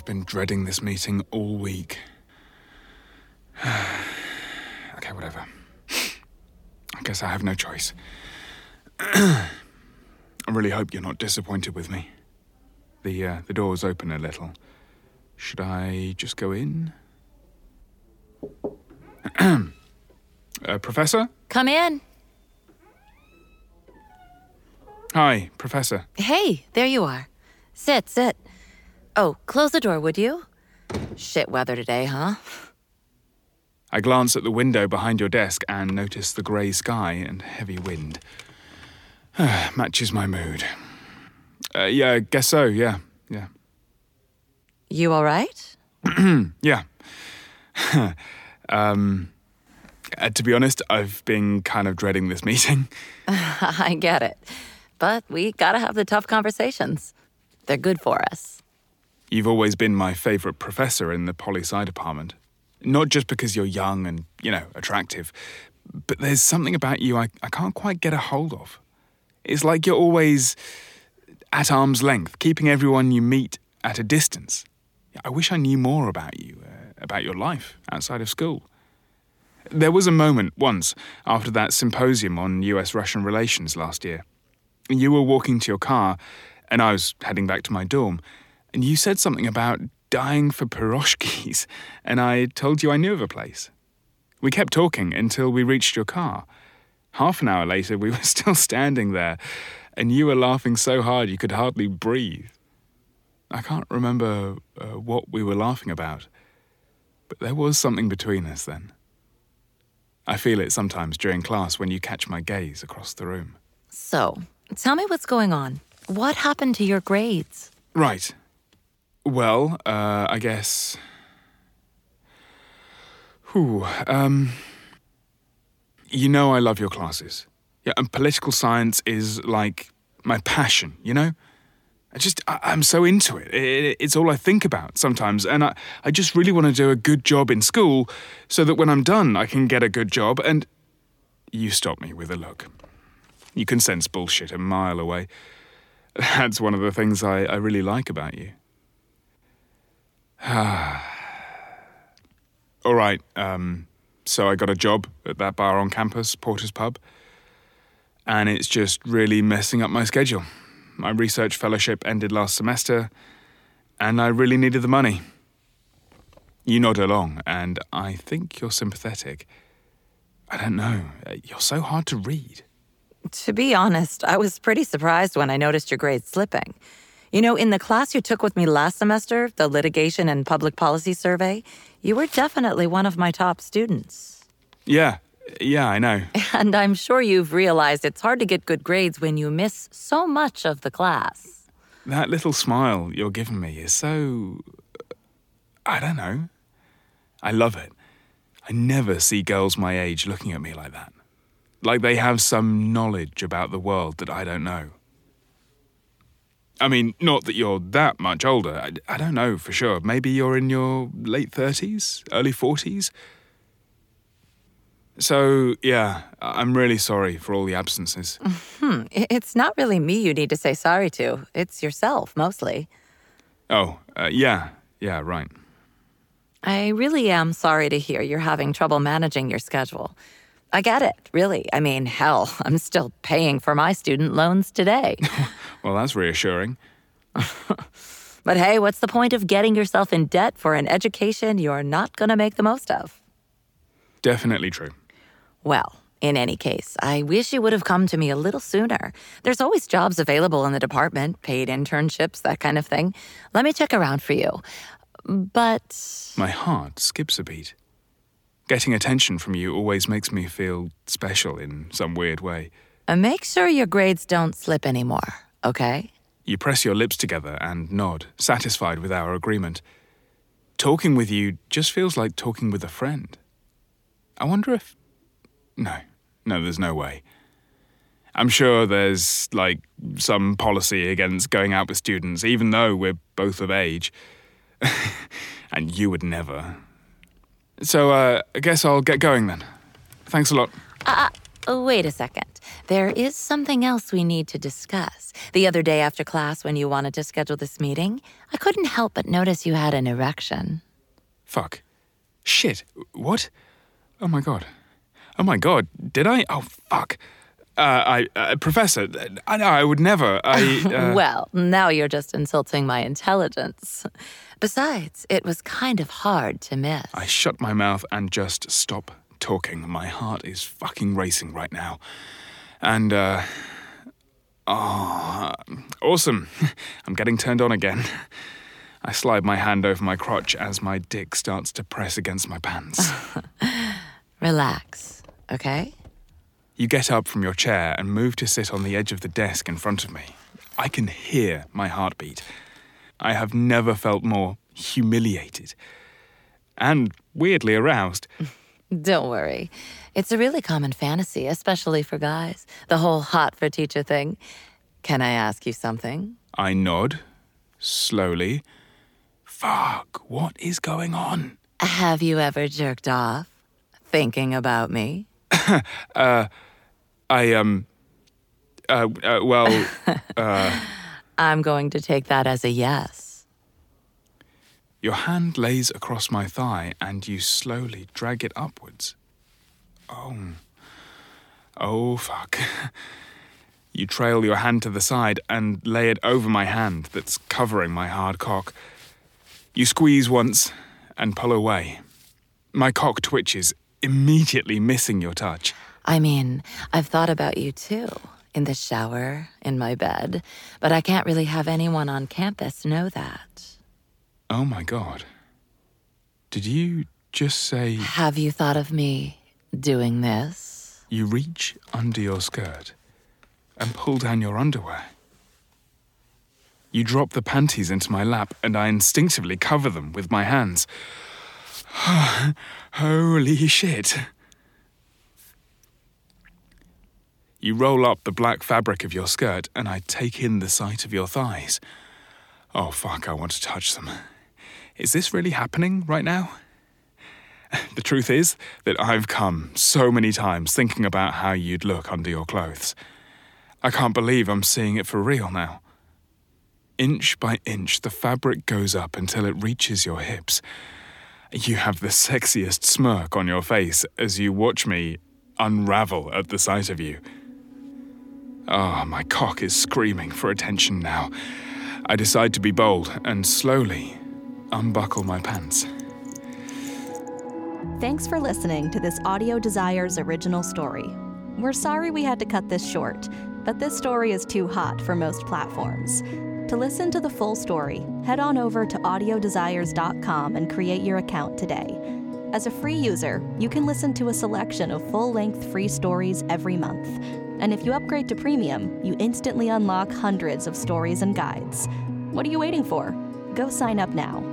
I've been dreading this meeting all week. okay, whatever. I guess I have no choice. I really hope you're not disappointed with me. The uh, the door's open a little. Should I just go in? uh, professor? Come in. Hi, Professor. Hey, there you are. Sit, sit. Oh, close the door, would you? Shit weather today, huh? I glance at the window behind your desk and notice the grey sky and heavy wind. Matches my mood. Uh, yeah, I guess so, yeah, yeah. You all right? Yeah. um, uh, to be honest, I've been kind of dreading this meeting. I get it. But we gotta have the tough conversations. They're good for us. You've always been my favourite professor in the poli sci department. Not just because you're young and, you know, attractive, but there's something about you I, I can't quite get a hold of. It's like you're always at arm's length, keeping everyone you meet at a distance. I wish I knew more about you, uh, about your life outside of school. There was a moment once after that symposium on US Russian relations last year. You were walking to your car, and I was heading back to my dorm, and you said something about dying for piroshkis, and I told you I knew of a place. We kept talking until we reached your car. Half an hour later, we were still standing there, and you were laughing so hard you could hardly breathe. I can't remember uh, what we were laughing about, but there was something between us then. I feel it sometimes during class when you catch my gaze across the room. So, tell me what's going on. What happened to your grades? Right. Well, uh, I guess. Whew, um. You know, I love your classes. Yeah, and political science is like my passion, you know? I just, I, I'm so into it. It- It's all I think about sometimes. And I, I just really want to do a good job in school so that when I'm done, I can get a good job. And you stop me with a look. You can sense bullshit a mile away. That's one of the things I, I really like about you. All right, um, so I got a job at that bar on campus, Porter's Pub, and it's just really messing up my schedule. My research fellowship ended last semester, and I really needed the money. You nod along, and I think you're sympathetic. I don't know, you're so hard to read. To be honest, I was pretty surprised when I noticed your grades slipping. You know, in the class you took with me last semester, the litigation and public policy survey, you were definitely one of my top students. Yeah, yeah, I know. And I'm sure you've realized it's hard to get good grades when you miss so much of the class. That little smile you're giving me is so. I don't know. I love it. I never see girls my age looking at me like that. Like they have some knowledge about the world that I don't know. I mean, not that you're that much older. I, I don't know for sure. Maybe you're in your late 30s, early 40s. So, yeah, I'm really sorry for all the absences. Hmm, it's not really me you need to say sorry to, it's yourself mostly. Oh, uh, yeah, yeah, right. I really am sorry to hear you're having trouble managing your schedule. I get it, really. I mean, hell, I'm still paying for my student loans today. Well, that's reassuring. but hey, what's the point of getting yourself in debt for an education you're not going to make the most of? Definitely true. Well, in any case, I wish you would have come to me a little sooner. There's always jobs available in the department, paid internships, that kind of thing. Let me check around for you. But My heart skips a beat. Getting attention from you always makes me feel special in some weird way. uh, make sure your grades don't slip anymore, okay? You press your lips together and nod, satisfied with our agreement. Talking with you just feels like talking with a friend. I wonder if. No, no, there's no way. I'm sure there's, like, some policy against going out with students, even though we're both of age. and you would never. So, uh, I guess I'll get going then. Thanks a lot. Oh, wait a second. There is something else we need to discuss. The other day after class, when you wanted to schedule this meeting, I couldn't help but notice you had an erection. Fuck. Shit. What? Oh my god. Oh my god. Did I? Oh fuck. Uh, I, uh, Professor, I know I would never. I. Uh... well, now you're just insulting my intelligence. Besides, it was kind of hard to miss. I shut my mouth and just stop talking. My heart is fucking racing right now. And, uh. Oh, awesome. I'm getting turned on again. I slide my hand over my crotch as my dick starts to press against my pants. Relax, okay? You get up from your chair and move to sit on the edge of the desk in front of me. I can hear my heartbeat. I have never felt more humiliated and weirdly aroused. Don't worry. It's a really common fantasy, especially for guys. The whole hot for teacher thing. Can I ask you something? I nod, slowly. Fuck, what is going on? Have you ever jerked off? Thinking about me? uh, I, um, uh, uh well, uh. I'm going to take that as a yes. Your hand lays across my thigh and you slowly drag it upwards. Oh. Oh, fuck. You trail your hand to the side and lay it over my hand that's covering my hard cock. You squeeze once and pull away. My cock twitches, immediately missing your touch. I mean, I've thought about you too. In the shower, in my bed, but I can't really have anyone on campus know that. Oh my god. Did you just say. Have you thought of me doing this? You reach under your skirt and pull down your underwear. You drop the panties into my lap, and I instinctively cover them with my hands. Holy shit. You roll up the black fabric of your skirt, and I take in the sight of your thighs. Oh, fuck, I want to touch them. Is this really happening right now? The truth is that I've come so many times thinking about how you'd look under your clothes. I can't believe I'm seeing it for real now. Inch by inch, the fabric goes up until it reaches your hips. You have the sexiest smirk on your face as you watch me unravel at the sight of you. Ah, oh, my cock is screaming for attention now. I decide to be bold and slowly unbuckle my pants. Thanks for listening to this Audio Desires original story. We're sorry we had to cut this short, but this story is too hot for most platforms. To listen to the full story, head on over to audiodesires.com and create your account today. As a free user, you can listen to a selection of full length free stories every month. And if you upgrade to premium, you instantly unlock hundreds of stories and guides. What are you waiting for? Go sign up now